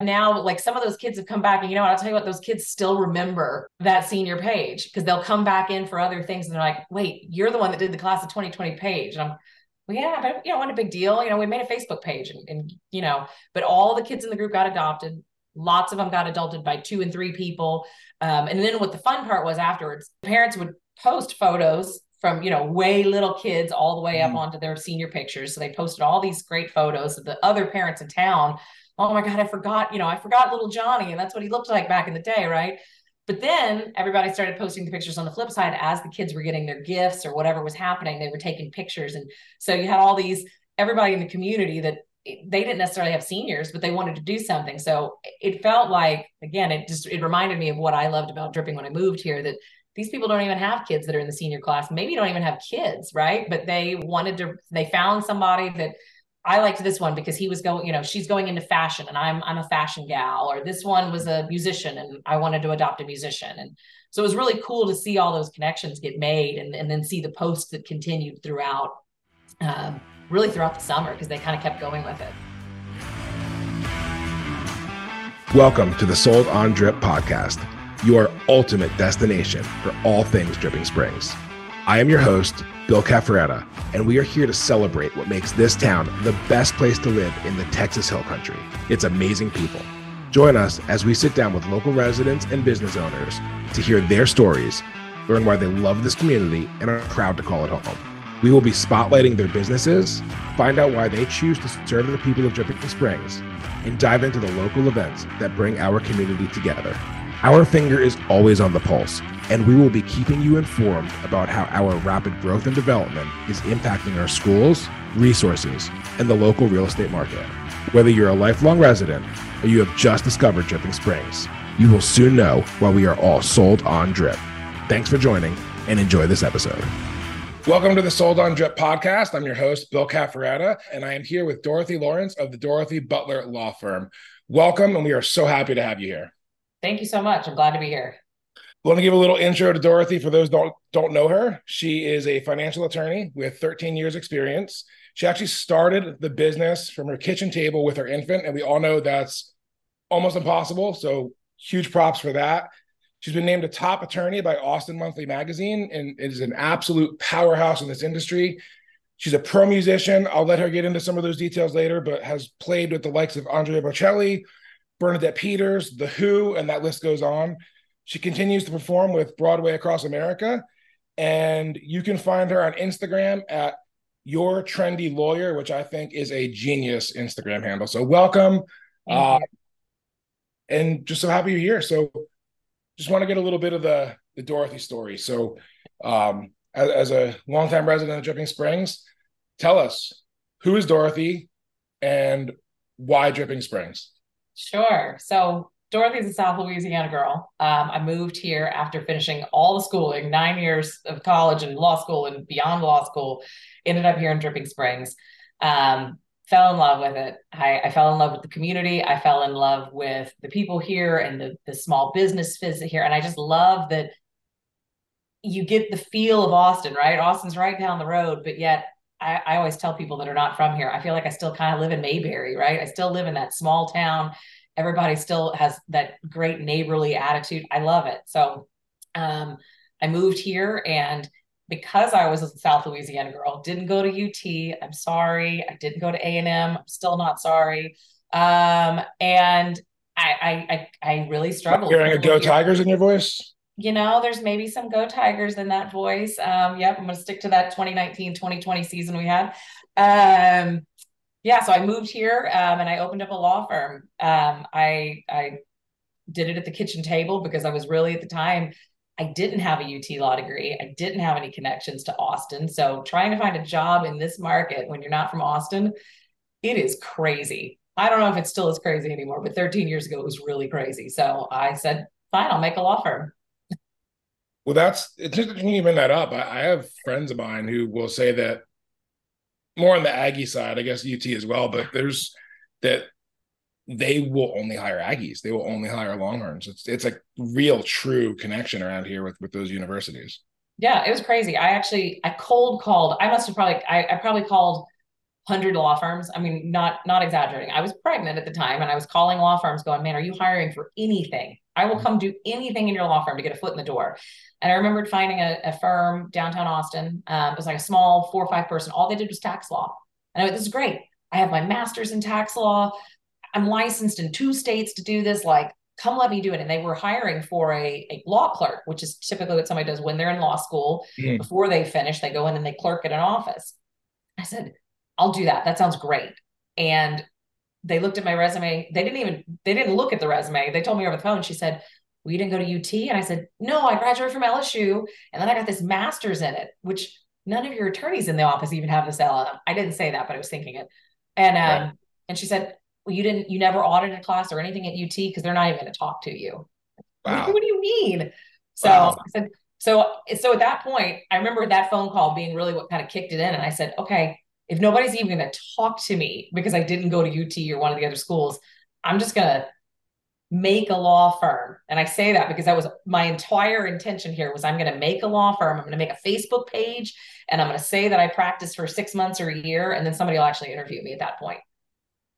now like some of those kids have come back and you know what, i'll tell you what those kids still remember that senior page because they'll come back in for other things and they're like wait you're the one that did the class of 2020 page. And i'm well, yeah but you know what a big deal. You know we made a facebook page and, and you know but all the kids in the group got adopted. Lots of them got adopted by two and three people. Um, and then what the fun part was afterwards parents would post photos from you know way little kids all the way up mm. onto their senior pictures. So they posted all these great photos of the other parents in town oh my God, I forgot, you know, I forgot little Johnny. And that's what he looked like back in the day, right? But then everybody started posting the pictures on the flip side as the kids were getting their gifts or whatever was happening. They were taking pictures. And so you had all these, everybody in the community that they didn't necessarily have seniors, but they wanted to do something. So it felt like, again, it just, it reminded me of what I loved about dripping when I moved here that these people don't even have kids that are in the senior class, maybe don't even have kids, right? But they wanted to, they found somebody that I liked this one because he was going, you know, she's going into fashion and I'm I'm a fashion gal, or this one was a musician and I wanted to adopt a musician. And so it was really cool to see all those connections get made and, and then see the posts that continued throughout um, really throughout the summer because they kind of kept going with it. Welcome to the Sold on Drip podcast, your ultimate destination for all things Dripping Springs. I am your host, Bill Cafferetta, and we are here to celebrate what makes this town the best place to live in the Texas Hill Country. It's amazing people. Join us as we sit down with local residents and business owners to hear their stories, learn why they love this community, and are proud to call it home. We will be spotlighting their businesses, find out why they choose to serve the people of Dripping Springs, and dive into the local events that bring our community together. Our finger is always on the pulse and we will be keeping you informed about how our rapid growth and development is impacting our schools, resources, and the local real estate market. Whether you're a lifelong resident or you have just discovered Dripping Springs, you will soon know why we are all sold on drip. Thanks for joining and enjoy this episode. Welcome to the Sold on Drip podcast. I'm your host, Bill Cafferata, and I am here with Dorothy Lawrence of the Dorothy Butler Law Firm. Welcome, and we are so happy to have you here. Thank you so much. I'm glad to be here. I want to give a little intro to Dorothy for those don't don't know her. She is a financial attorney with 13 years experience. She actually started the business from her kitchen table with her infant, and we all know that's almost impossible. So huge props for that. She's been named a top attorney by Austin Monthly Magazine and is an absolute powerhouse in this industry. She's a pro musician. I'll let her get into some of those details later, but has played with the likes of Andrea Bocelli, Bernadette Peters, The Who, and that list goes on. She continues to perform with Broadway across America. And you can find her on Instagram at Your Trendy Lawyer, which I think is a genius Instagram handle. So welcome. Uh, and just so happy you're here. So just want to get a little bit of the, the Dorothy story. So um, as, as a longtime resident of Dripping Springs, tell us who is Dorothy and why Dripping Springs? Sure. So Dorothy's a South Louisiana girl. Um, I moved here after finishing all the schooling, nine years of college and law school and beyond law school. Ended up here in Dripping Springs. Um, fell in love with it. I, I, fell in love with the community. I fell in love with the people here and the, the small business visit here. And I just love that you get the feel of Austin, right? Austin's right down the road, but yet I, I always tell people that are not from here, I feel like I still kind of live in Mayberry, right? I still live in that small town everybody still has that great neighborly attitude. I love it. So um, I moved here and because I was a South Louisiana girl, didn't go to UT. I'm sorry. I didn't go to A&M. I'm still not sorry. Um, and I, I, I, really struggled. Hearing a Go Tigers in your voice? You know, there's maybe some Go Tigers in that voice. Um, yep, I'm going to stick to that 2019 2020 season we had. Um, yeah, so I moved here um, and I opened up a law firm. Um, I I did it at the kitchen table because I was really at the time I didn't have a UT law degree. I didn't have any connections to Austin. So trying to find a job in this market when you're not from Austin, it is crazy. I don't know if it's still as crazy anymore, but 13 years ago it was really crazy. So I said, fine, I'll make a law firm. Well, that's it's interesting you bring that up. I, I have friends of mine who will say that more on the Aggie side, I guess UT as well, but there's that they will only hire Aggies. They will only hire Longhorns. It's it's a real true connection around here with with those universities. Yeah, it was crazy. I actually I cold called. I must have probably I, I probably called 100 law firms. I mean, not not exaggerating. I was pregnant at the time and I was calling law firms going, "Man, are you hiring for anything? I will mm-hmm. come do anything in your law firm to get a foot in the door." And I remembered finding a, a firm downtown Austin. Um, it was like a small four or five person. All they did was tax law. And I went, "This is great. I have my master's in tax law. I'm licensed in two states to do this. Like, come let me do it. And they were hiring for a, a law clerk, which is typically what somebody does when they're in law school. Mm-hmm. Before they finish, they go in and they clerk at an office. I said, I'll do that. That sounds great. And they looked at my resume. They didn't even, they didn't look at the resume. They told me over the phone, she said, well, you didn't go to UT? And I said, no, I graduated from LSU. And then I got this master's in it, which none of your attorneys in the office even have this LLM. I didn't say that, but I was thinking it. And, um, right. and she said, well, you didn't, you never audited a class or anything at UT because they're not even going to talk to you. Wow. What do you mean? So wow. I said, so, so at that point, I remember that phone call being really what kind of kicked it in. And I said, okay, if nobody's even going to talk to me because I didn't go to UT or one of the other schools, I'm just going to make a law firm. And I say that because that was my entire intention here was I'm going to make a law firm. I'm going to make a Facebook page and I'm going to say that I practiced for six months or a year. And then somebody will actually interview me at that point.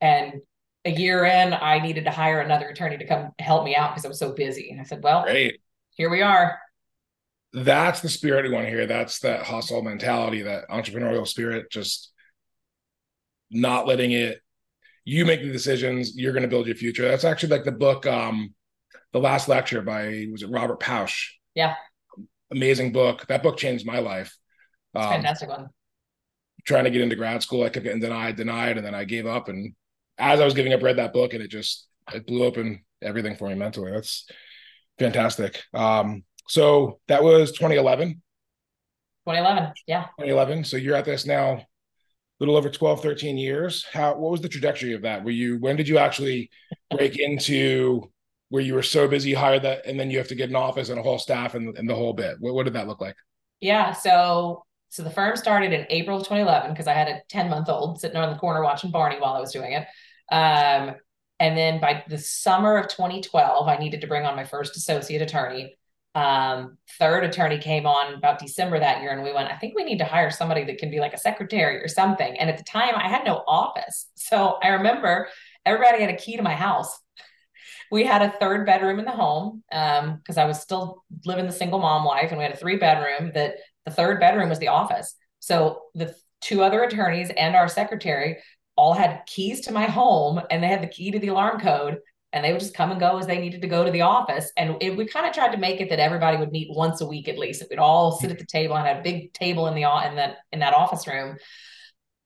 And a year in, I needed to hire another attorney to come help me out because I was so busy. And I said, well, Great. here we are. That's the spirit we want to hear. That's that hustle mentality, that entrepreneurial spirit, just not letting it you make the decisions you're going to build your future. That's actually like the book um the last lecture by was it robert pausch? Yeah. Amazing book. That book changed my life. Um, fantastic one. trying to get into grad school i kept getting denied denied and then i gave up. And as i was giving up read that book and it just it blew open everything for me mentally. That's fantastic. Um so that was 2011 2011 yeah. 2011 so you're at this now little over 12 13 years. How what was the trajectory of that? Were you when did you actually break into where you were so busy hired that and then you have to get an office and a whole staff and, and the whole bit? What, what did that look like? Yeah so so the firm started in april of 2011 because i had a 10 month old sitting on the corner watching barney while i was doing it. Um, and then by the summer of 2012 i needed to bring on my first associate attorney um, third attorney came on about December that year, and we went, I think we need to hire somebody that can be like a secretary or something. And at the time, I had no office. So I remember everybody had a key to my house. We had a third bedroom in the home because um, I was still living the single mom life, and we had a three bedroom that the third bedroom was the office. So the two other attorneys and our secretary all had keys to my home, and they had the key to the alarm code and they would just come and go as they needed to go to the office. And it, we kind of tried to make it that everybody would meet once a week at least. We'd all sit at the table and had a big table in the in that in that office room.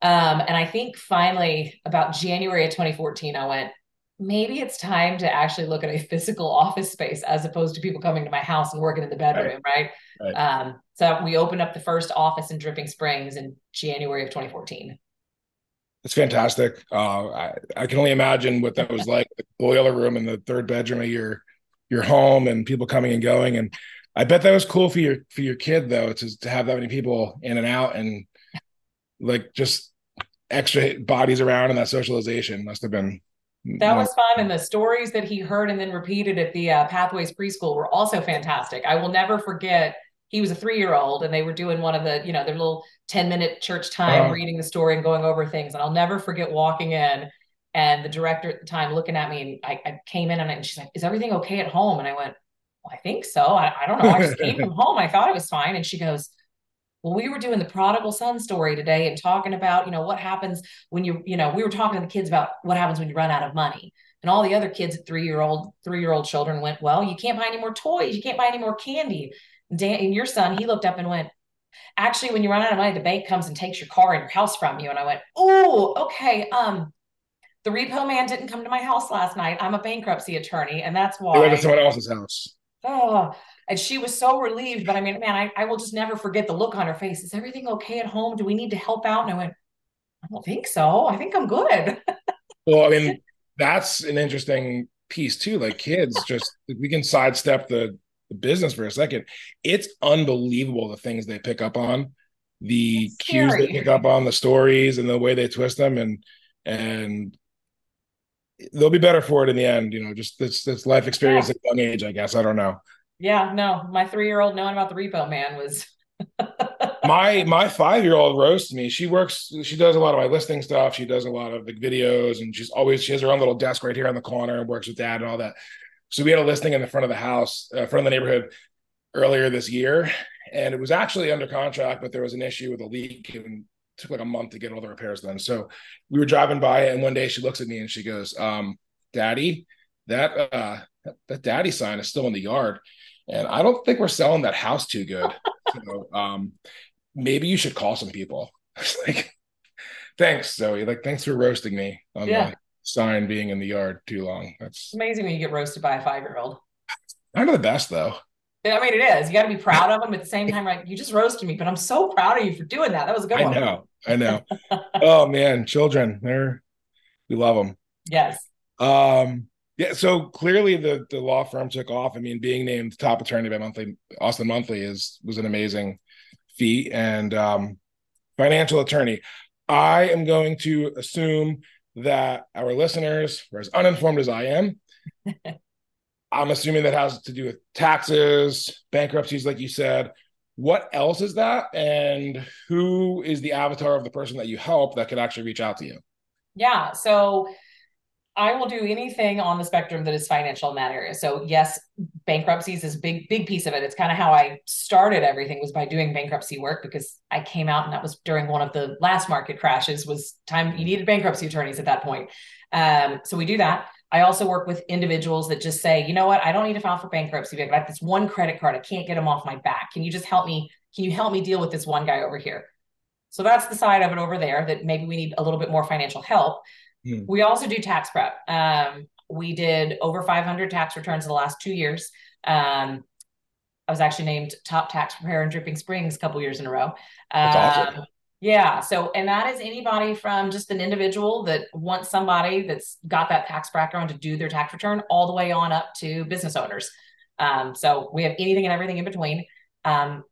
Um, and I think finally about January of 2014, I went, maybe it's time to actually look at a physical office space as opposed to people coming to my house and working in the bedroom, right? right? right. Um, so we opened up the first office in Dripping Springs in January of 2014. It's fantastic. Uh, I, I can only imagine what that was like the boiler room in the third bedroom of your your home and people coming and going. And I bet that was cool for your for your kid though to to have that many people in and out and like just extra bodies around and that socialization must have been that was fun and the stories that he heard and then repeated at the uh, pathways preschool were also fantastic i will never forget he was a three year old and they were doing one of the, you know, their little 10 minute church time, uh-huh. reading the story and going over things. And I'll never forget walking in and the director at the time looking at me and I, I came in and she's like, is everything okay at home? And I went, well, I think so. I, I don't know. I just came from home. I thought it was fine. And she goes, well, we were doing the prodigal son story today and talking about, you know, what happens when you, you know, we were talking to the kids about what happens when you run out of money. And all the other kids, three year old, three year old children went, well, you can't buy any more toys. You can't buy any more candy. Dan, and your son, he looked up and went, actually, when you run out of money, the bank comes and takes your car and your house from you. And I went, oh, okay. Um, the repo man didn't come to my house last night. I'm a bankruptcy attorney, and that's why. I went to someone else's house. Oh, and she was so relieved. But I mean, man, I, I will just never forget the look on her face. Is everything okay at home? Do we need to help out? And I went, I don't think so. I think I'm good. well, I mean, that's an interesting piece too. Like kids, just we can sidestep the the business for a second, it's unbelievable the things they pick up on, the cues they pick up on, the stories and the way they twist them, and and they'll be better for it in the end. You know, just this this life experience yeah. at young age, I guess. I don't know. Yeah, no, my three year old knowing about the repo man was my my five year old roasts me. She works. She does a lot of my listing stuff. She does a lot of the videos, and she's always she has her own little desk right here on the corner and works with dad and all that. So we had a listing in the front of the house, uh, front of the neighborhood, earlier this year, and it was actually under contract, but there was an issue with a leak and took like a month to get all the repairs done. So we were driving by and one day she looks at me and she goes, um, "Daddy, that uh, that daddy sign is still in the yard, and I don't think we're selling that house too good. so, um, maybe you should call some people." like, thanks, Zoe. Like, thanks for roasting me on yeah. the sign being in the yard too long. That's amazing when you get roasted by a five year old. Kind of the best though. I mean, it is. You got to be proud of them at the same time. Like you just roasted me, but I'm so proud of you for doing that. That was a good I one. I know. I know. oh man, children, they're we love them. Yes. Um. Yeah. So clearly, the the law firm took off. I mean, being named top attorney by Monthly Austin Monthly is was an amazing feat, and um, financial attorney. I am going to assume that our listeners are as uninformed as I am. I'm assuming that has to do with taxes, bankruptcies, like you said. What else is that? And who is the avatar of the person that you help that could actually reach out to you? Yeah. So I will do anything on the spectrum that is financial area. So yes, bankruptcies is a big, big piece of it. It's kind of how I started everything was by doing bankruptcy work because I came out and that was during one of the last market crashes was time you needed bankruptcy attorneys at that point. Um, so we do that. I also work with individuals that just say, you know what, I don't need to file for bankruptcy, but I have this one credit card. I can't get them off my back. Can you just help me? Can you help me deal with this one guy over here? So that's the side of it over there that maybe we need a little bit more financial help. Mm. We also do tax prep. Um, we did over 500 tax returns in the last two years. Um, I was actually named top tax preparer in Dripping Springs a couple years in a row. That's um, awesome. Yeah. So, and that is anybody from just an individual that wants somebody that's got that tax background to do their tax return, all the way on up to business owners. Um, so we have anything and everything in between. Um,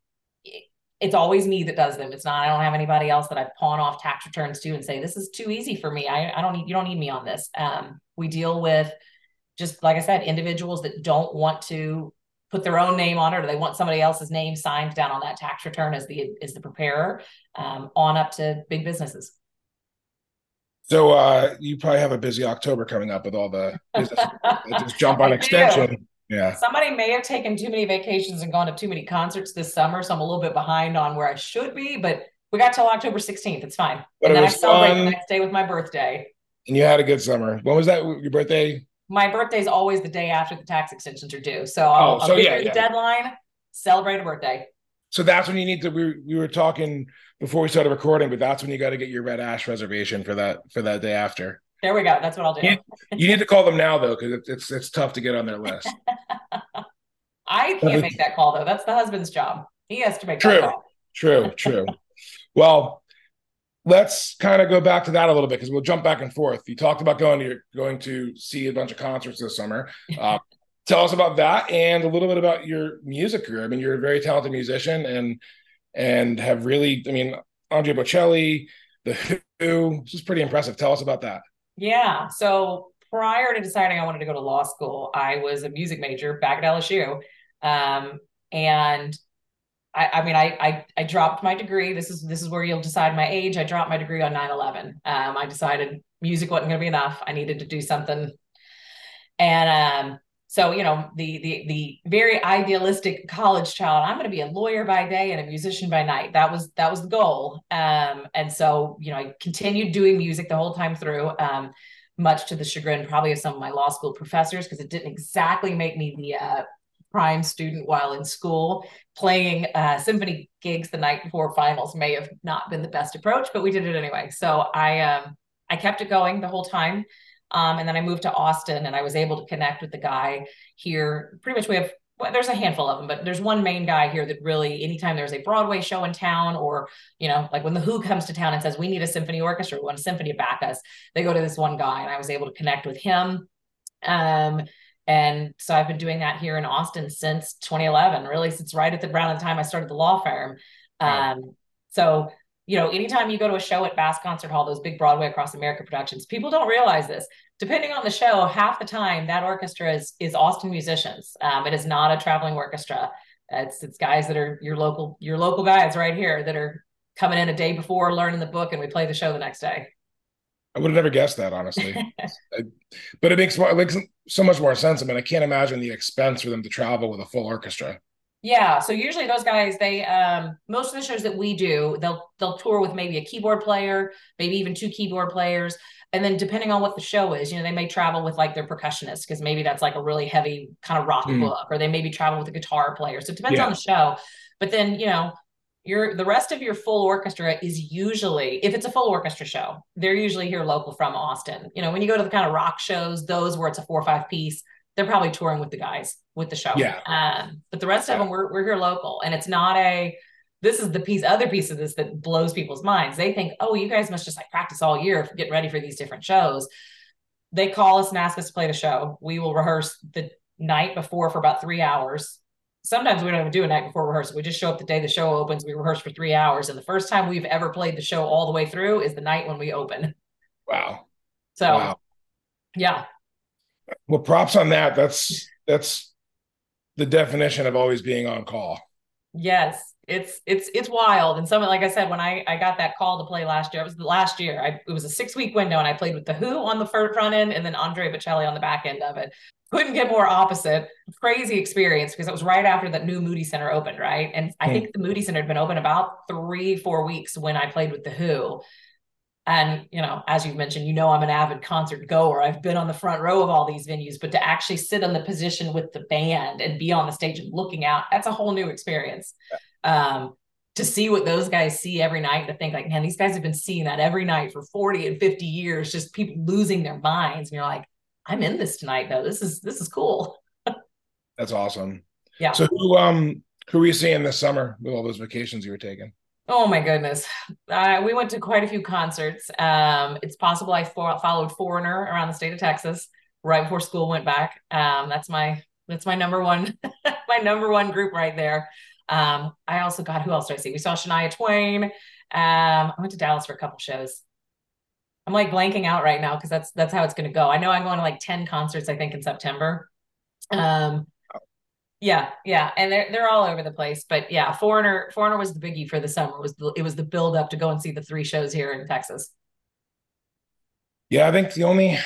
it's always me that does them. It's not, I don't have anybody else that I pawn off tax returns to and say, this is too easy for me. I, I don't need, you don't need me on this. Um, we deal with just, like I said, individuals that don't want to put their own name on it or they want somebody else's name signed down on that tax return as the as the preparer um, on up to big businesses so uh, you probably have a busy october coming up with all the just jump on extension yeah somebody may have taken too many vacations and gone to too many concerts this summer so i'm a little bit behind on where i should be but we got till october 16th it's fine but and then i celebrate fun. the next day with my birthday and you had a good summer when was that your birthday my birthday is always the day after the tax extensions are due. So oh, I'll, oh, so I'll yeah, yeah. the deadline, celebrate a birthday. So that's when you need to. We, we were talking before we started recording, but that's when you got to get your red ash reservation for that for that day after. There we go. That's what I'll do. You, you need to call them now though, because it's, it's tough to get on their list. I can't make that call though. That's the husband's job. He has to make true, that call. True, true. well, let's kind of go back to that a little bit because we'll jump back and forth. You talked about going to your, going to see a bunch of concerts this summer. Uh, tell us about that and a little bit about your music career. I mean, you're a very talented musician and and have really, I mean, Andrea Bocelli, the Who. This is pretty impressive. Tell us about that. Yeah. So prior to deciding I wanted to go to law school, I was a music major back at LSU. Um, and I, I mean, I, I, I dropped my degree. This is this is where you'll decide my age. I dropped my degree on 9-11. Um, I decided music wasn't going to be enough. I needed to do something. And um, so, you know, the the the very idealistic college child, I'm going to be a lawyer by day and a musician by night. That was that was the goal. Um, and so, you know, I continued doing music the whole time through. Um, much to the chagrin probably of some of my law school professors because it didn't exactly make me the uh, prime student while in school. Playing uh, symphony gigs the night before finals may have not been the best approach, but we did it anyway. So I um, I kept it going the whole time. Um, and then I moved to Austin and I was able to connect with the guy here. Pretty much we have well, there's a handful of them, but there's one main guy here that really, anytime there's a Broadway show in town, or you know, like when the Who comes to town and says we need a symphony orchestra, we want a symphony to back us, they go to this one guy, and I was able to connect with him. Um, and so I've been doing that here in Austin since 2011, really since right at the around the time I started the law firm. Um, so you know, anytime you go to a show at Bass Concert Hall, those big Broadway across America productions, people don't realize this. Depending on the show, half the time that orchestra is is Austin musicians. Um, it is not a traveling orchestra. It's it's guys that are your local your local guys right here that are coming in a day before, learning the book, and we play the show the next day. I would have never guessed that, honestly. but it makes, it makes so much more sense. I mean, I can't imagine the expense for them to travel with a full orchestra. Yeah, so usually those guys, they um most of the shows that we do, they'll they'll tour with maybe a keyboard player, maybe even two keyboard players, and then depending on what the show is, you know, they may travel with like their percussionist because maybe that's like a really heavy kind of rock mm. book, or they maybe travel with a guitar player. So it depends yeah. on the show. But then, you know, your the rest of your full orchestra is usually if it's a full orchestra show they're usually here local from austin you know when you go to the kind of rock shows those where it's a four or five piece they're probably touring with the guys with the show yeah um, but the rest yeah. of them we're, we're here local and it's not a this is the piece other piece of this that blows people's minds they think oh you guys must just like practice all year for get ready for these different shows they call us and ask us to play the show we will rehearse the night before for about three hours sometimes we don't even do a night before rehearsal. We just show up the day the show opens. We rehearse for three hours. And the first time we've ever played the show all the way through is the night when we open. Wow. So, wow. yeah. Well, props on that. That's, that's the definition of always being on call. Yes. It's, it's, it's wild. And some, like I said, when I, I got that call to play last year, it was the last year. I, it was a six week window and I played with the Who on the front end and then Andrea Bocelli on the back end of it couldn't get more opposite. Crazy experience because it was right after that new Moody Center opened, right? And I mm. think the Moody Center had been open about three, four weeks when I played with the Who. And you know, as you've mentioned, you know I'm an avid concert goer. I've been on the front row of all these venues, but to actually sit in the position with the band and be on the stage and looking out, that's a whole new experience. Um, to see what those guys see every night, to think like, man, these guys have been seeing that every night for 40 and 50 years, just people losing their minds. And you're like, I'm in this tonight though. This is this is cool. That's awesome. Yeah. So who um who are you seeing this summer with all those vacations you were taking? Oh my goodness. Uh, we went to quite a few concerts. Um, it's possible I fo- followed Foreigner around the state of Texas right before school went back. Um, that's my that's my number one my number one group right there. Um, I also got who else did I see? We saw Shania Twain. Um, I went to Dallas for a couple shows. I'm like blanking out right now because that's that's how it's going to go. I know I'm going to like 10 concerts I think in September. Um yeah, yeah, and they're they're all over the place, but yeah, Foreigner Foreigner was the biggie for the summer. It was the, it was the build up to go and see the three shows here in Texas. Yeah, I think the only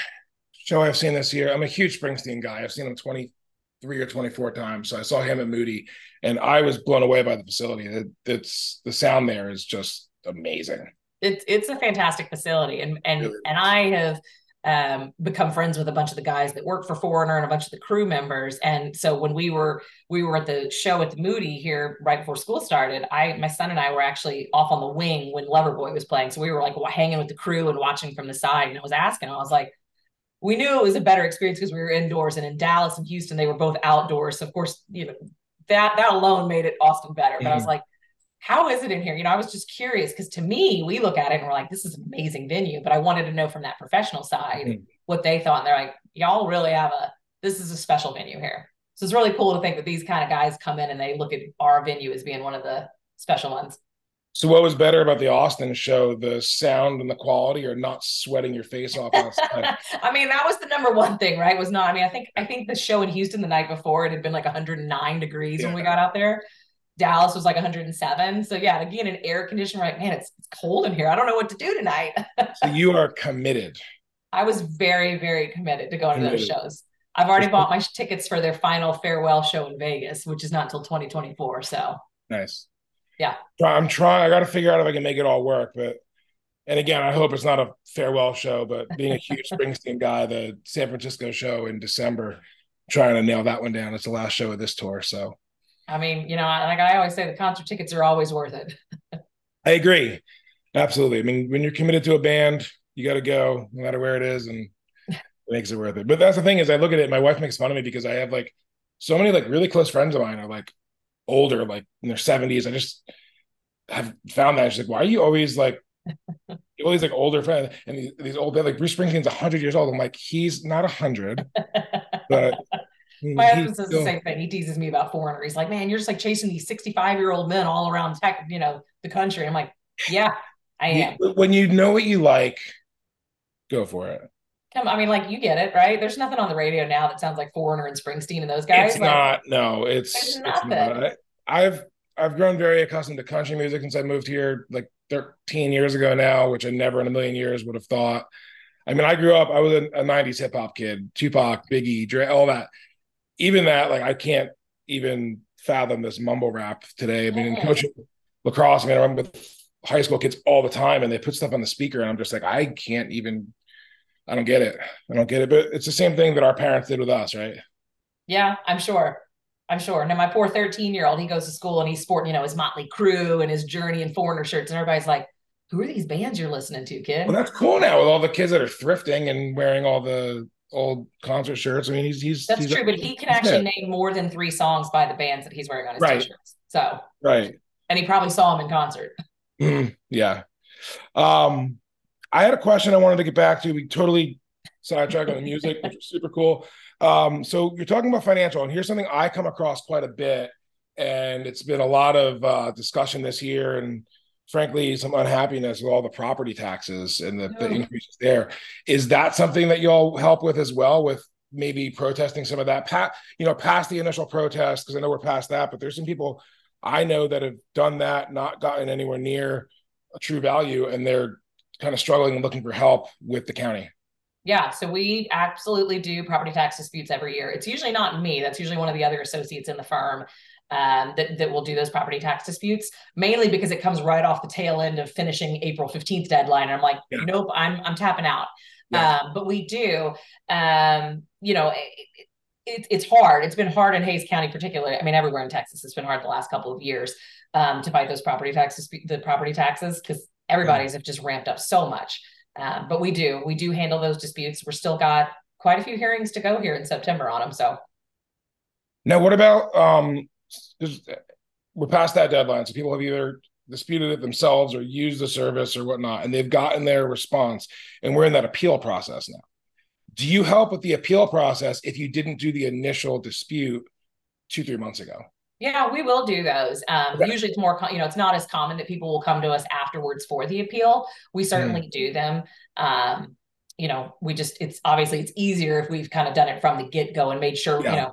show I've seen this year, I'm a huge Springsteen guy. I've seen him 23 or 24 times. So I saw him at Moody and I was blown away by the facility. It, it's the sound there is just amazing it's it's a fantastic facility, and and really and I have um, become friends with a bunch of the guys that work for Foreigner and a bunch of the crew members. And so when we were we were at the show at the Moody here right before school started, I my son and I were actually off on the wing when Loverboy was playing. So we were like hanging with the crew and watching from the side. And I was asking, I was like, we knew it was a better experience because we were indoors. And in Dallas and Houston, they were both outdoors. So of course, you know that that alone made it Austin better. But mm-hmm. I was mm-hmm. like, how is it in here? You know, I was just curious because to me, we look at it and we're like, this is an amazing venue. But I wanted to know from that professional side mm-hmm. what they thought. And they're like, y'all really have a, this is a special venue here. So it's really cool to think that these kind of guys come in and they look at our venue as being one of the special ones. So what was better about the Austin show, the sound and the quality or not sweating your face off I mean, that was the number one thing, right? Was not, I mean, I think, I think the show in Houston the night before, it had been like 109 degrees yeah. when we got out there. Dallas was like 107. So yeah, again, an air conditioner, like, man, it's, it's cold in here. I don't know what to do tonight. so you are committed. I was very, very committed to going committed. to those shows. I've already bought my tickets for their final farewell show in Vegas, which is not until 2024. So nice. Yeah. I'm trying. I got to figure out if I can make it all work. But, and again, I hope it's not a farewell show, but being a huge Springsteen guy, the San Francisco show in December, trying to nail that one down. It's the last show of this tour. So I mean, you know, like I always say, the concert tickets are always worth it. I agree. Absolutely. I mean, when you're committed to a band, you got to go no matter where it is and it makes it worth it. But that's the thing is I look at it, my wife makes fun of me because I have like so many like really close friends of mine are like older, like in their 70s. I just have found that. She's like, why are you always like, you always like older friends and these, these old, like Bruce Springsteen's 100 years old. I'm like, he's not 100, but my husband says the same thing. He teases me about foreigner. He's like, man, you're just like chasing these 65 year old men all around tech, you know, the country. I'm like, yeah, I am. When you know what you like, go for it. I mean, like you get it, right? There's nothing on the radio now that sounds like Foreigner and Springsteen and those guys. It's like, not. No, it's, it's not. I've I've grown very accustomed to country music since I moved here like 13 years ago now, which I never in a million years would have thought. I mean, I grew up, I was a, a 90s hip hop kid, Tupac, Biggie, Dre, all that. Even that, like, I can't even fathom this mumble rap today. I mean, mm-hmm. coaching lacrosse, I mean, I'm with high school kids all the time and they put stuff on the speaker, and I'm just like, I can't even, I don't get it. I don't get it. But it's the same thing that our parents did with us, right? Yeah, I'm sure. I'm sure. Now my poor 13 year old, he goes to school and he's sporting, you know, his Motley Crue and his Journey and Foreigner shirts, and everybody's like, "Who are these bands you're listening to, kid?" Well, that's cool now with all the kids that are thrifting and wearing all the old concert shirts. I mean, he's he's that's he's true, a, but he can actually name more than three songs by the bands that he's wearing on his right. t-shirts. So right, and he probably saw them in concert. Mm, yeah. Um, I had a question I wanted to get back to. We totally sidetracked on the music, which was super cool. Um, so you're talking about financial, and here's something I come across quite a bit, and it's been a lot of uh, discussion this year, and frankly, some unhappiness with all the property taxes and the, the increases there. Is that something that you'll help with as well? With maybe protesting some of that, pat, you know, past the initial protest, because I know we're past that, but there's some people I know that have done that, not gotten anywhere near a true value, and they're kind of struggling and looking for help with the county. Yeah, so we absolutely do property tax disputes every year. It's usually not me. That's usually one of the other associates in the firm um, that, that will do those property tax disputes, mainly because it comes right off the tail end of finishing April 15th deadline. And I'm like, yeah. nope, I'm, I'm tapping out. Yeah. Um, but we do, um, you know, it, it, it's hard. It's been hard in Hays County, particularly. I mean, everywhere in Texas, it's been hard the last couple of years um, to fight those property taxes, the property taxes, because everybody's yeah. have just ramped up so much. Um, but we do, we do handle those disputes. We're still got quite a few hearings to go here in September on them. So now, what about um, we're past that deadline, so people have either disputed it themselves or used the service or whatnot, and they've gotten their response, and we're in that appeal process now. Do you help with the appeal process if you didn't do the initial dispute two, three months ago? Yeah, we will do those. Um, okay. Usually, it's more you know it's not as common that people will come to us afterwards for the appeal. We certainly mm. do them. Um, you know, we just it's obviously it's easier if we've kind of done it from the get go and made sure yeah. you know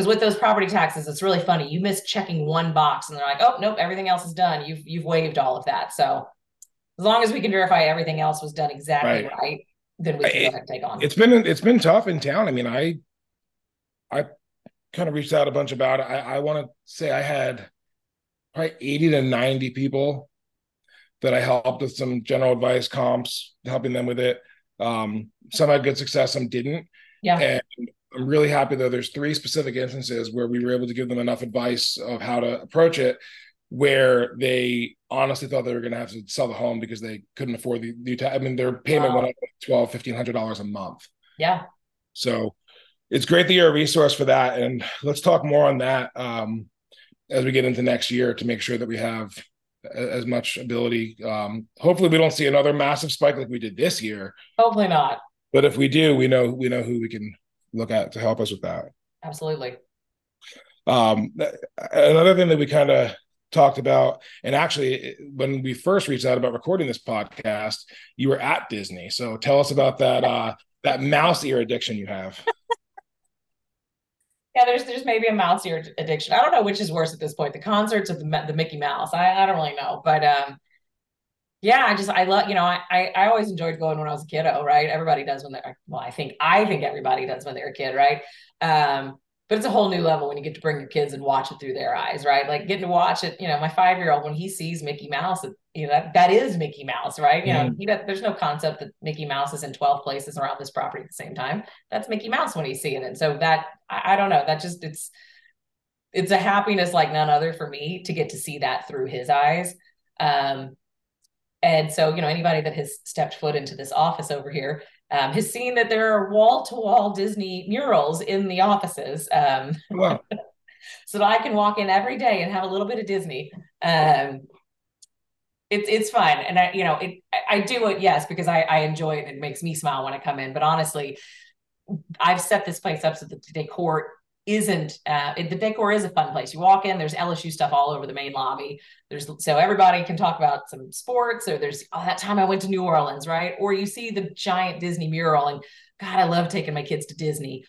because with those property taxes, it's really funny. You miss checking one box, and they're like, "Oh, nope, everything else is done. You've you've waived all of that." So as long as we can verify everything else was done exactly right, right then we can I, go ahead and take on. It's been it's been tough in town. I mean, I I kind of reached out a bunch about it. I, I want to say I had probably 80 to 90 people that I helped with some general advice comps, helping them with it. Um, some had good success, some didn't. Yeah. And I'm really happy though. There's three specific instances where we were able to give them enough advice of how to approach it, where they honestly thought they were going to have to sell the home because they couldn't afford the new. I mean, their payment wow. went up twelve, fifteen hundred dollars a month. Yeah. So it's great that you're a resource for that. And let's talk more on that um, as we get into next year to make sure that we have as much ability. Um, hopefully, we don't see another massive spike like we did this year. Hopefully not. But if we do, we know we know who we can look at to help us with that. Absolutely. Um, another thing that we kind of talked about, and actually, when we first reached out about recording this podcast, you were at Disney. So tell us about that uh, that mouse ear addiction you have. Yeah, there's there's maybe a mouse ear addiction. I don't know which is worse at this point, the concerts or the the Mickey Mouse. I, I don't really know, but um, yeah, I just I love you know I, I I always enjoyed going when I was a kiddo, right? Everybody does when they're well, I think I think everybody does when they're a kid, right? Um, but it's a whole new level when you get to bring your kids and watch it through their eyes, right? Like getting to watch it, you know, my five year old when he sees Mickey Mouse, you know, that, that is Mickey Mouse, right? You mm-hmm. know, he, there's no concept that Mickey Mouse is in 12 places around this property at the same time. That's Mickey Mouse when he's seeing it. So that, I, I don't know, that just, it's, it's a happiness like none other for me to get to see that through his eyes. Um, and so, you know, anybody that has stepped foot into this office over here um, has seen that there are wall to wall Disney murals in the offices. Um, wow. so that I can walk in every day and have a little bit of Disney. Um, it's it's fun, and I you know it I do it yes because I I enjoy it. It makes me smile when I come in. But honestly, I've set this place up so that the decor isn't uh, it, the decor is a fun place. You walk in, there's LSU stuff all over the main lobby. There's so everybody can talk about some sports, or there's oh that time I went to New Orleans, right? Or you see the giant Disney mural, and God, I love taking my kids to Disney.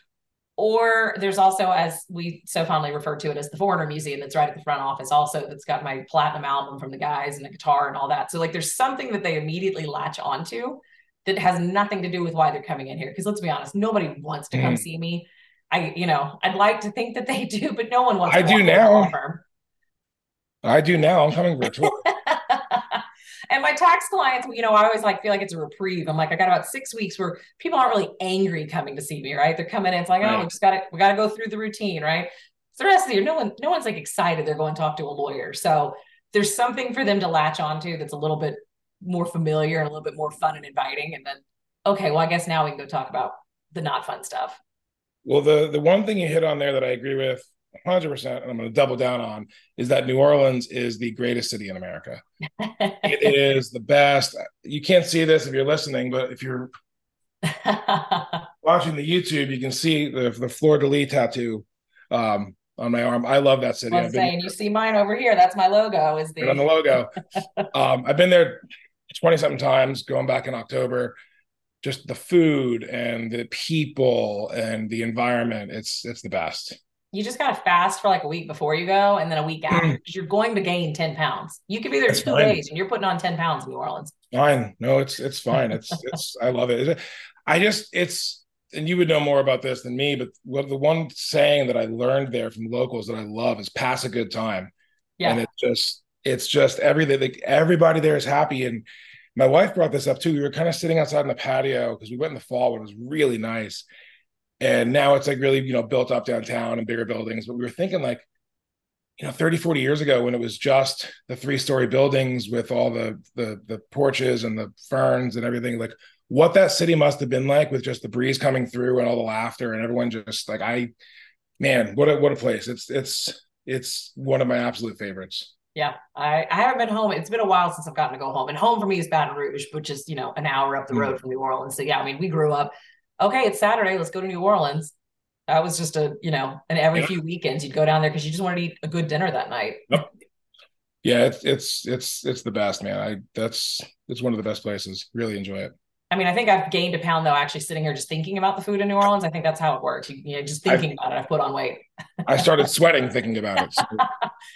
or there's also, as we so fondly refer to it, as the Foreigner Museum that's right at the front office, also that's got my platinum album from the guys and the guitar and all that. So like, there's something that they immediately latch onto that has nothing to do with why they're coming in here. Because let's be honest, nobody wants to come mm. see me. I, you know, I'd like to think that they do, but no one wants. I do now. I do now. I'm coming for a tour. and my tax clients, you know, I always like feel like it's a reprieve. I'm like, I got about six weeks where people aren't really angry coming to see me, right? They're coming in, it's like, oh, right. oh, we just gotta we gotta go through the routine, right? So the rest of the year, no one, no one's like excited they're going to talk to a lawyer. So there's something for them to latch onto that's a little bit more familiar and a little bit more fun and inviting. And then, okay, well, I guess now we can go talk about the not fun stuff. Well, the the one thing you hit on there that I agree with 100% and I'm going to double down on is that New Orleans is the greatest city in America. it is the best. You can't see this if you're listening, but if you're watching the YouTube, you can see the the fleur de lis tattoo um, on my arm. I love that city. I am saying, you see mine over here. That's my logo. Is the on the logo? um, I've been there twenty something times. Going back in October, just the food and the people and the environment. It's it's the best you just gotta fast for like a week before you go and then a week after because mm. you're going to gain 10 pounds. You could be there That's two fine. days and you're putting on 10 pounds in New Orleans. Fine. No, it's it's fine. It's it's I love it. I just it's and you would know more about this than me, but what the one saying that I learned there from locals that I love is pass a good time. Yeah. And it's just it's just everything like everybody there is happy. And my wife brought this up too. We were kind of sitting outside in the patio because we went in the fall when it was really nice. And now it's like really you know built up downtown and bigger buildings. But we were thinking like you know 30 40 years ago when it was just the three story buildings with all the the the porches and the ferns and everything like what that city must have been like with just the breeze coming through and all the laughter and everyone just like i man what a what a place. It's it's it's one of my absolute favorites yeah, I, I haven't been home. It's been a while since I've gotten to go home. And home for me is Baton Rouge, which is, you know, an hour up the road mm-hmm. from New Orleans. So yeah, I mean, we grew up okay, it's Saturday, let's go to New Orleans. That was just a, you know, and every yeah. few weekends you'd go down there because you just wanted to eat a good dinner that night. Yep. Yeah, it's it's it's it's the best, man. I that's it's one of the best places. Really enjoy it. I mean, I think I've gained a pound though, actually sitting here just thinking about the food in New Orleans. I think that's how it works. You, you know, just thinking I, about it, I've put on weight. I started sweating thinking about it. So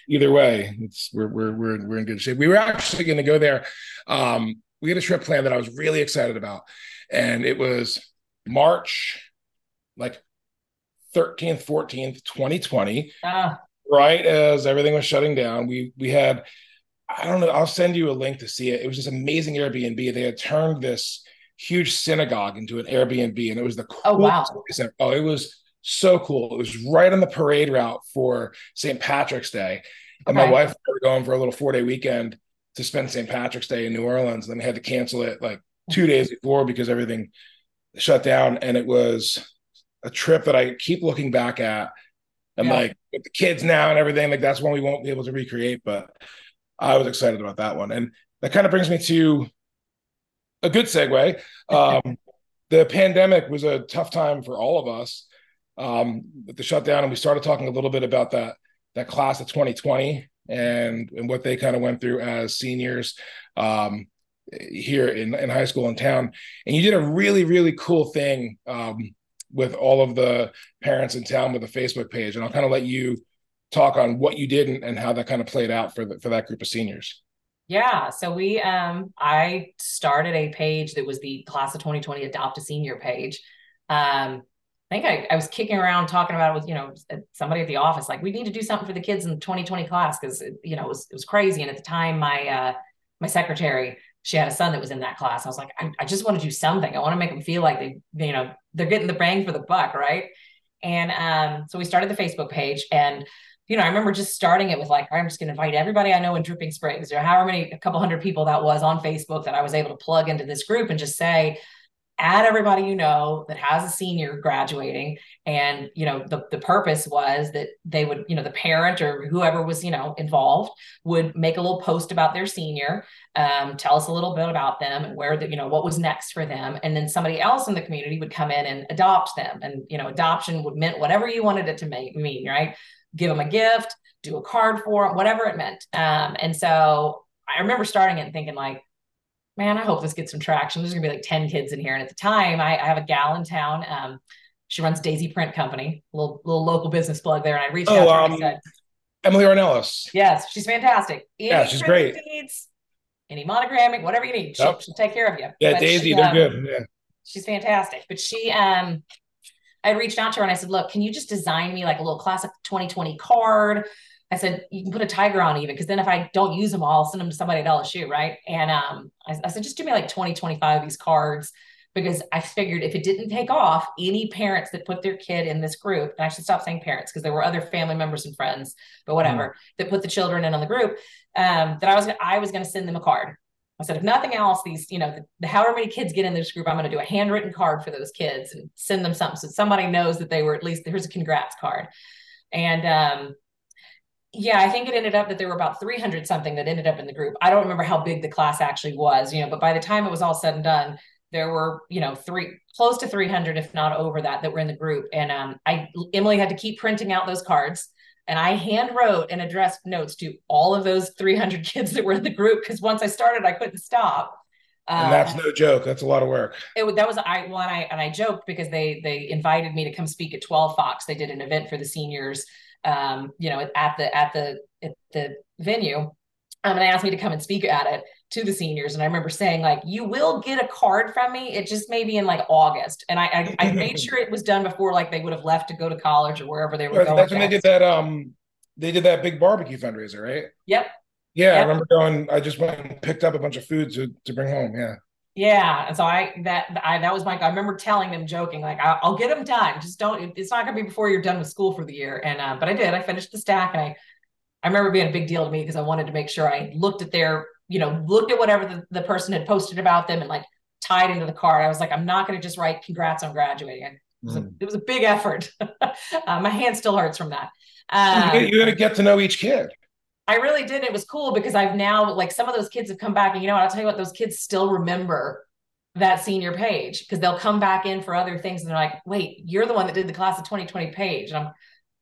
either way, it's we're we're we're we're in good shape. We were actually going to go there. Um, we had a trip plan that I was really excited about, and it was March, like 13th, 14th, 2020. Ah. Right as everything was shutting down, we we had I don't know. I'll send you a link to see it. It was this amazing Airbnb. They had turned this huge synagogue into an Airbnb, and it was the oh wow oh it was so cool. It was right on the parade route for St. Patrick's Day, and okay. my wife were going for a little four day weekend to spend St. Patrick's Day in New Orleans. And then we had to cancel it like two days before because everything shut down and it was a trip that I keep looking back at. I'm yeah. like with the kids now and everything, like that's one we won't be able to recreate, but I was excited about that one. And that kind of brings me to a good segue. Um, the pandemic was a tough time for all of us um, with the shutdown, and we started talking a little bit about that that class of 2020 and and what they kind of went through as seniors. Um, here in, in high school in town. And you did a really, really cool thing um, with all of the parents in town with a Facebook page. And I'll kind of let you talk on what you did and, and how that kind of played out for the, for that group of seniors. Yeah. So we, um, I started a page that was the class of 2020 adopt a senior page. Um, I think I, I was kicking around talking about it with, you know, somebody at the office, like we need to do something for the kids in the 2020 class. Cause you know, it was, it was crazy. And at the time my, uh, my secretary she had a son that was in that class. I was like, I, I just want to do something. I want to make them feel like they, you know, they're getting the bang for the buck, right? And um, so we started the Facebook page, and you know, I remember just starting it with like, I'm just going to invite everybody I know in Dripping Springs, or however many, a couple hundred people that was on Facebook that I was able to plug into this group and just say, add everybody you know that has a senior graduating and you know the, the purpose was that they would you know the parent or whoever was you know involved would make a little post about their senior um, tell us a little bit about them and where the you know what was next for them and then somebody else in the community would come in and adopt them and you know adoption would meant whatever you wanted it to mean right give them a gift do a card for them whatever it meant um, and so i remember starting it and thinking like man, I hope this gets some traction. There's gonna be like 10 kids in here. And at the time, I, I have a gal in town. Um, She runs Daisy Print Company, little little local business plug there. And I reached oh, out to her um, and said, Emily Ornelas. Yes, she's fantastic. Any yeah, she's great. Needs, any monogramming, whatever you need, she'll, yep. she'll take care of you. Yeah, but Daisy, she, they're um, good. Yeah. She's fantastic. But she um I reached out to her and I said, look, can you just design me like a little classic 2020 card? I said, you can put a tiger on even, because then if I don't use them all, I'll send them to somebody at LSU, right? And um, I, I said, just do me like 20, 25 of these cards because I figured if it didn't take off, any parents that put their kid in this group, and I should stop saying parents because there were other family members and friends, but whatever, mm. that put the children in on the group, um, that I was I was going to send them a card. I said, if nothing else, these, you know, the, the, however many kids get in this group, I'm going to do a handwritten card for those kids and send them something so somebody knows that they were at least here's a congrats card. And um, yeah, I think it ended up that there were about 300 something that ended up in the group. I don't remember how big the class actually was, you know, but by the time it was all said and done, there were, you know, three close to 300, if not over that, that were in the group. And um, I, Emily had to keep printing out those cards. And I hand wrote and addressed notes to all of those 300 kids that were in the group because once I started, I couldn't stop. And that's um, no joke. That's a lot of work. It that was I one I and I joked because they they invited me to come speak at 12 Fox. They did an event for the seniors um, you know, at the at the at the venue. Um, and they asked me to come and speak at it to the seniors. And I remember saying, like, you will get a card from me. It just may be in like August. And I I, I made sure it was done before like they would have left to go to college or wherever they were going. That's when they did that um they did that big barbecue fundraiser, right? Yep. Yeah, yep. I remember going, I just went and picked up a bunch of food to, to bring home. Yeah. Yeah, and so I that I that was my I remember telling them joking like I'll, I'll get them done. Just don't. It's not going to be before you're done with school for the year. And uh, but I did. I finished the stack, and I I remember being a big deal to me because I wanted to make sure I looked at their you know looked at whatever the, the person had posted about them and like tied into the card. I was like, I'm not going to just write congrats on graduating. It was, mm. a, it was a big effort. uh, my hand still hurts from that. Um, you're going to get to know each kid. I really did. It was cool because I've now like some of those kids have come back, and you know what? I'll tell you what, those kids still remember that senior page because they'll come back in for other things and they're like, wait, you're the one that did the class of 2020 page. And I'm,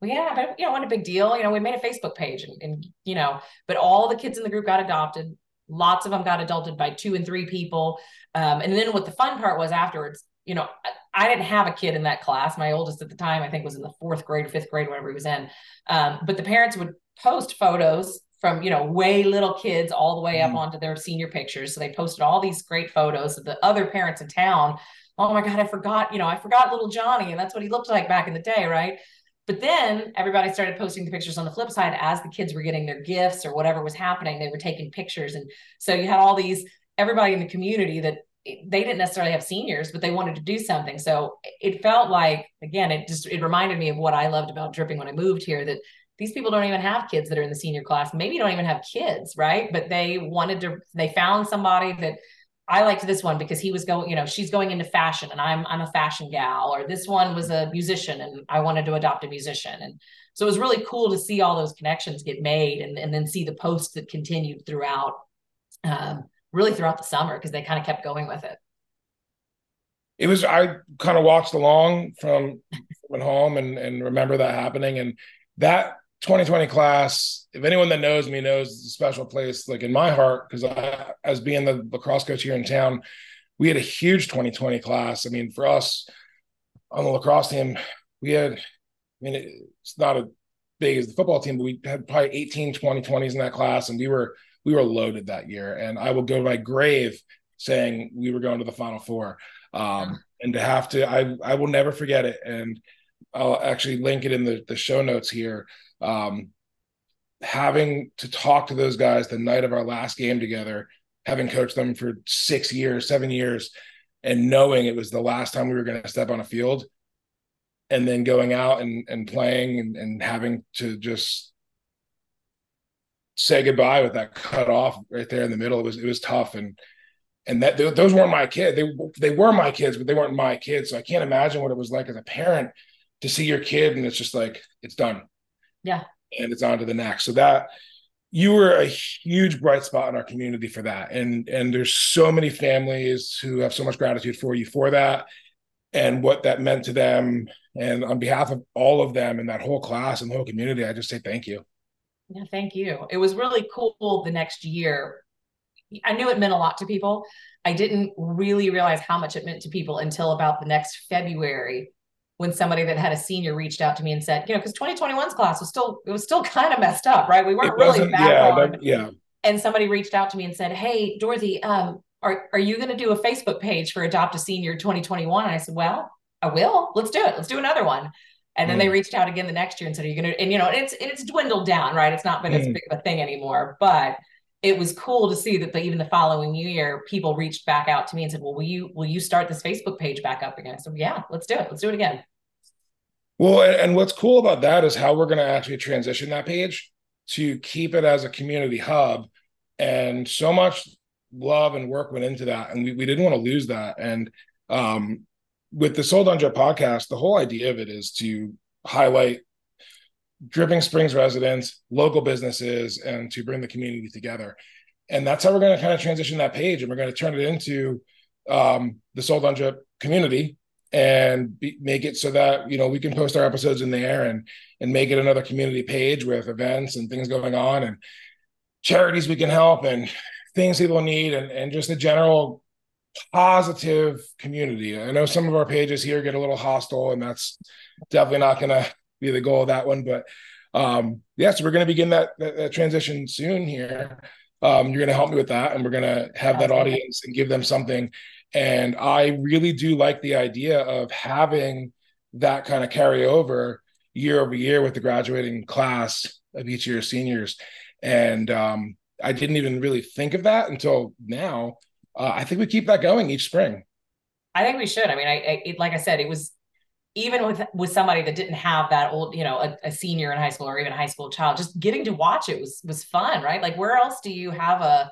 well, yeah, but you know, what a big deal. You know, we made a Facebook page and, and you know, but all the kids in the group got adopted. Lots of them got adopted by two and three people. Um, and then what the fun part was afterwards, you know, I, I, didn't have a kid in that class. My oldest at the time, I think, was in the fourth grade or fifth grade, whatever he was in. Um, but the parents would post photos from you know way little kids all the way up mm. onto their senior pictures so they posted all these great photos of the other parents in town oh my god i forgot you know i forgot little johnny and that's what he looked like back in the day right but then everybody started posting the pictures on the flip side as the kids were getting their gifts or whatever was happening. They were taking pictures. And so you had all these everybody in the community that they didn't necessarily have seniors but they wanted to do something. So it felt like again it just it reminded me of what i loved about dripping when i moved here that these people don't even have kids that are in the senior class. Maybe don't even have kids right? But they wanted to they found somebody that I liked this one because he was going, you know, she's going into fashion and I'm I'm a fashion gal, or this one was a musician and I wanted to adopt a musician. And so it was really cool to see all those connections get made and, and then see the posts that continued throughout um, really throughout the summer because they kind of kept going with it. It was I kind of watched along from from home and and remember that happening and that 2020 class, if anyone that knows me knows it's a special place like in my heart, because I, as being the lacrosse coach here in town, we had a huge 2020 class. I mean, for us on the lacrosse team, we had, I mean, it's not as big as the football team, but we had probably 18, 20, 20s in that class, and we were we were loaded that year. And I will go to my grave saying we were going to the Final Four. Um, and to have to, I I will never forget it. And I'll actually link it in the the show notes here um, having to talk to those guys the night of our last game together, having coached them for six years, seven years, and knowing it was the last time we were going to step on a field, and then going out and, and playing and, and having to just say goodbye with that cut off right there in the middle. It was it was tough and and that those weren't my kids. They they were my kids, but they weren't my kids. So I can't imagine what it was like as a parent to see your kid and it's just like it's done. Yeah. And it's on to the next. So that you were a huge bright spot in our community for that. And and there's so many families who have so much gratitude for you for that and what that meant to them. And on behalf of all of them and that whole class and the whole community, I just say thank you. Yeah, thank you. It was really cool the next year. I knew it meant a lot to people. I didn't really realize how much it meant to people until about the next February when somebody that had a senior reached out to me and said, you know, because 2021's class was still it was still kind of messed up, right? We weren't really back yeah, on. that- yeah. And somebody reached out to me and said, Hey, Dorothy, um, are, are you going to do a Facebook page for Adopt a Senior 2021? And I said, Well, I will. Let's do it. Let's do another one. And then they Mm. reached out again the next year and said, Are you going to? And you know, it's it's dwindled down, right? It's not been as Mm. big of a thing anymore. But it was cool to see that the, even the following year, people reached back out to me and said, Well, will you will you start this Facebook page back up again? So yeah, let's do it. Let's do it again. Well, and, what's cool about that is how we're going to actually transition that page to keep it as a community hub. And so much love and work went into that. And we, we didn't want to lose that. And um, with the Sold on podcast, the whole idea of it is to highlight Dripping Springs residents, local businesses, and to bring the community together. And that's how we're going to kind of transition that page. And we're going to turn it into um, the Sold on community and be, make it so that you know we can post our episodes in there and and make it another community page with events and things going on and charities we can help and things people need and and just a general positive community. I know some of our pages here get a little hostile and that's definitely not going to be the goal of that one but um yes we're going to begin that, that, that transition soon here um you're going to help me with that and we're going to have that audience and give them something and I really do like the idea of having that kind of carry over year over year with the graduating class of each year's seniors. And um, I didn't even really think of that until now. Uh, I think we keep that going each spring. I think we should. I mean, I, I it, like I said, it was even with with somebody that didn't have that old, you know, a, a senior in high school or even a high school child, just getting to watch it was was fun, right? Like, where else do you have a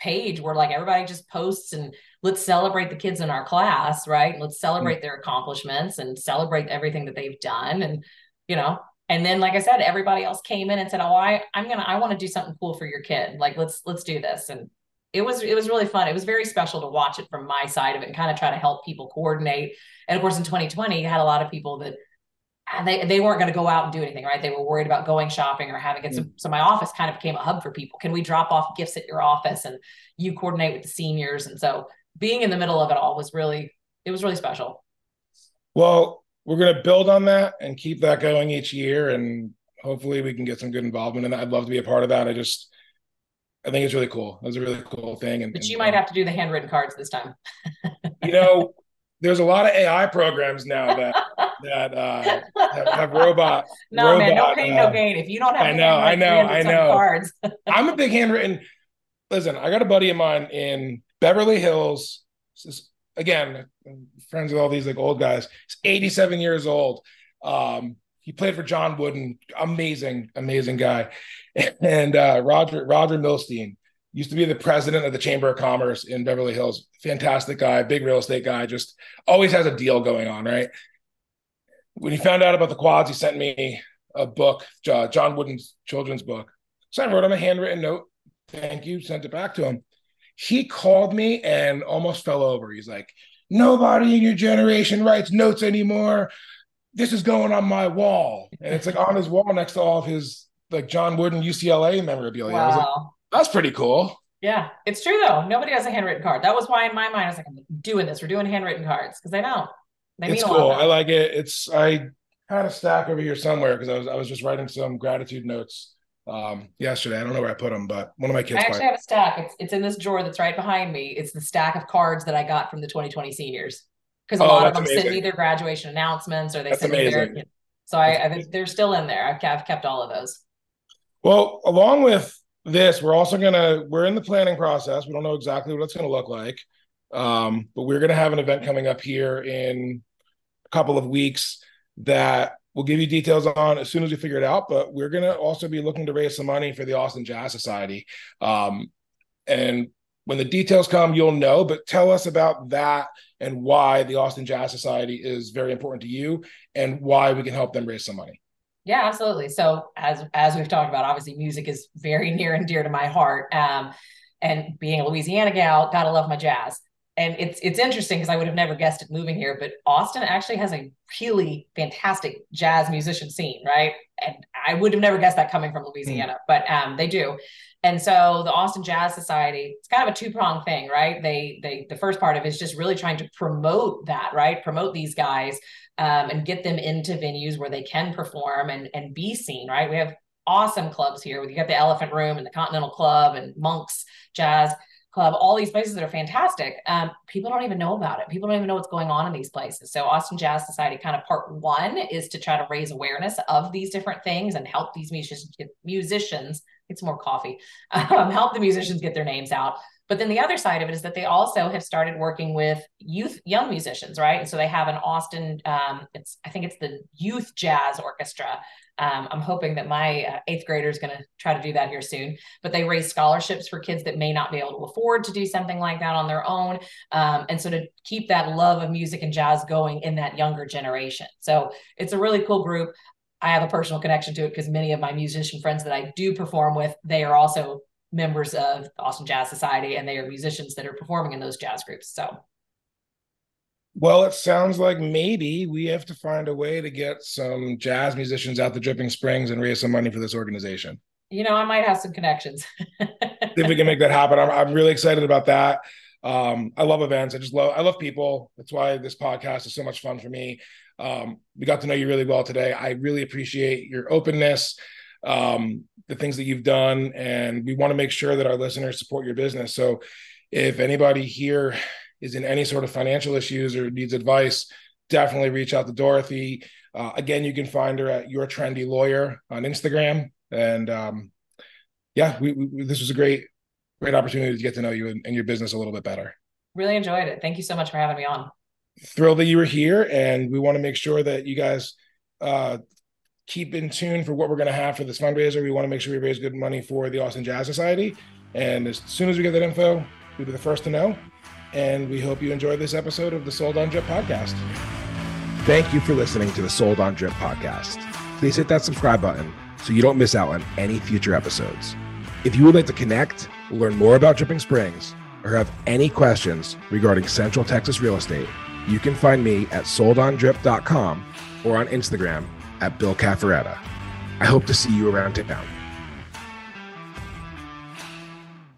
page where like everybody just posts and let's celebrate the kids in our class, right? Let's mm-hmm. celebrate their accomplishments and celebrate everything that they've done, and you know. And then, like I said, everybody else came in and said, "Oh, I, I'm gonna, I want to do something cool for your kid. Like, let's, let's do this." And it was it was really fun. It was very special to watch it from my side of it and kind of try to help people coordinate. And of course, in 2020, you had a lot of people that ah, they they weren't going to go out and do anything, right? They were worried about going shopping or having it. So, so my office kind of became a hub for people. Can we drop off gifts at your office and you coordinate with the seniors? And so being in the middle of it all was really it was really special. Well, we're going to build on that and keep that going each year. And hopefully we can get some good involvement in that. I'd love to be a part of that. I just, I think it's really cool. It was a really cool thing. And, But and, you might have to do the handwritten cards this time. you know, there's a lot of AI programs now that that uh, have, have robot. No man, no pain, uh, no gain. If you don't have I know, I know, I know. cards, I'm a big handwritten. Listen, I got a buddy of mine in Beverly Hills. Is, again, friends with all these like old guys. He's 87 years old. Um, he played for John Wooden, amazing, amazing guy. And uh, Roger Roger Milstein used to be the president of the Chamber of Commerce in Beverly Hills. Fantastic guy, big real estate guy. Just always has a deal going on, right? When he found out about the quads, he sent me a book, John Wooden's children's book. So I wrote him a handwritten note. Thank you. Sent it back to him. He called me and almost fell over. He's like, nobody in your generation writes notes anymore. This is going on my wall. And it's like on his wall next to all of his like John Wooden UCLA memorabilia. Was like, wow. that's pretty cool. Yeah, it's true though. Nobody has a handwritten card. That was why in my mind I was like, I'm doing this. We're doing handwritten cards because I don't. They it's mean a cool. I like it. It's I had a stack over here somewhere because I was I was just writing some gratitude notes um yesterday. I don't know where I put them, but one of my kids I actually have a stack. It's it's in this drawer that's right behind me. It's the stack of cards that I got from the 2020 seniors because a Oh, lot of them send me their graduation announcements or they That's send me their. amazing. So I, I they're still in there. I've, I've kept all of those. Well, along with this, we're also gonna we're in the planning process. We don't know exactly what it's gonna look like, um, but we're gonna have an event coming up here in a couple of weeks that we'll give you details on as soon as we figure it out. But we're gonna also be looking to raise some money for the Austin Jazz Society, um, and when the details come, you'll know. But tell us about that and why the Austin Jazz Society is very important to you, and why we can help them raise some money. Yeah, absolutely. So as as we've talked about, obviously music is very near and dear to my heart. Um, and being a Louisiana gal, gotta love my jazz. And it's it's interesting because I would have never guessed it moving here, but Austin actually has a really fantastic jazz musician scene, right? And I would have never guessed that coming from Louisiana, but um, they do. And so the Austin Jazz Society, it's kind of a two pronged thing, right? They they the first part of it is just really trying to promote that, right? Promote these guys um, and get them into venues where they can perform and, and be seen, right? We have awesome clubs here. You got the Elephant Room and the Continental Club and Monks Jazz Club, all these places that are fantastic. Um, people don't even know about it. People don't even know what's going on in these places. So Austin Jazz Society kind of part one is to try to raise awareness of these different things and help these musicians musicians get some more coffee, um, help the musicians get their names out. But then the other side of it is that they also have started working with youth, young musicians, right? And so they have an Austin, um, it's I think it's the Youth Jazz Orchestra. Um, I'm hoping that my uh, eighth grader is going to try to do that here soon. But they raise scholarships for kids that may not be able to afford to do something like that on their own, um, and so to keep that love of music and jazz going in that younger generation. So it's a really cool group. I have a personal connection to it because many of my musician friends that I do perform with, they are also members of Austin Jazz Society and they are musicians that are performing in those jazz groups. So well, it sounds like maybe we have to find a way to get some jazz musicians out to Dripping Springs and raise some money for this organization. You know, I might have some connections. if we can make that happen, I'm, I'm really excited about that. Um, I love events. I just love I love people. That's why this podcast is so much fun for me. Um, we got to know you really well today. I really appreciate your openness, um, the things that you've done, and we want to make sure that our listeners support your business. So, if anybody here is in any sort of financial issues or needs advice, definitely reach out to Dorothy. Uh, again, you can find her at Your Trendy Lawyer on Instagram. And um, yeah, we, we, this was a great, great opportunity to get to know you and, and your business a little bit better. Really enjoyed it. Thank you so much for having me on. Thrilled that you were here, and we want to make sure that you guys uh, keep in tune for what we're going to have for this fundraiser. We want to make sure we raise good money for the Austin Jazz Society. And as soon as we get that info, we'll be the first to know and we hope you enjoy this episode of the Sold on Drip podcast. Thank you for listening to the Sold on Drip podcast. Please hit that subscribe button so you don't miss out on any future episodes. If you would like to connect, learn more about Dripping Springs, or have any questions regarding Central Texas real estate, you can find me at soldondrip.com or on Instagram at Bill Cafferetta. I hope to see you around town.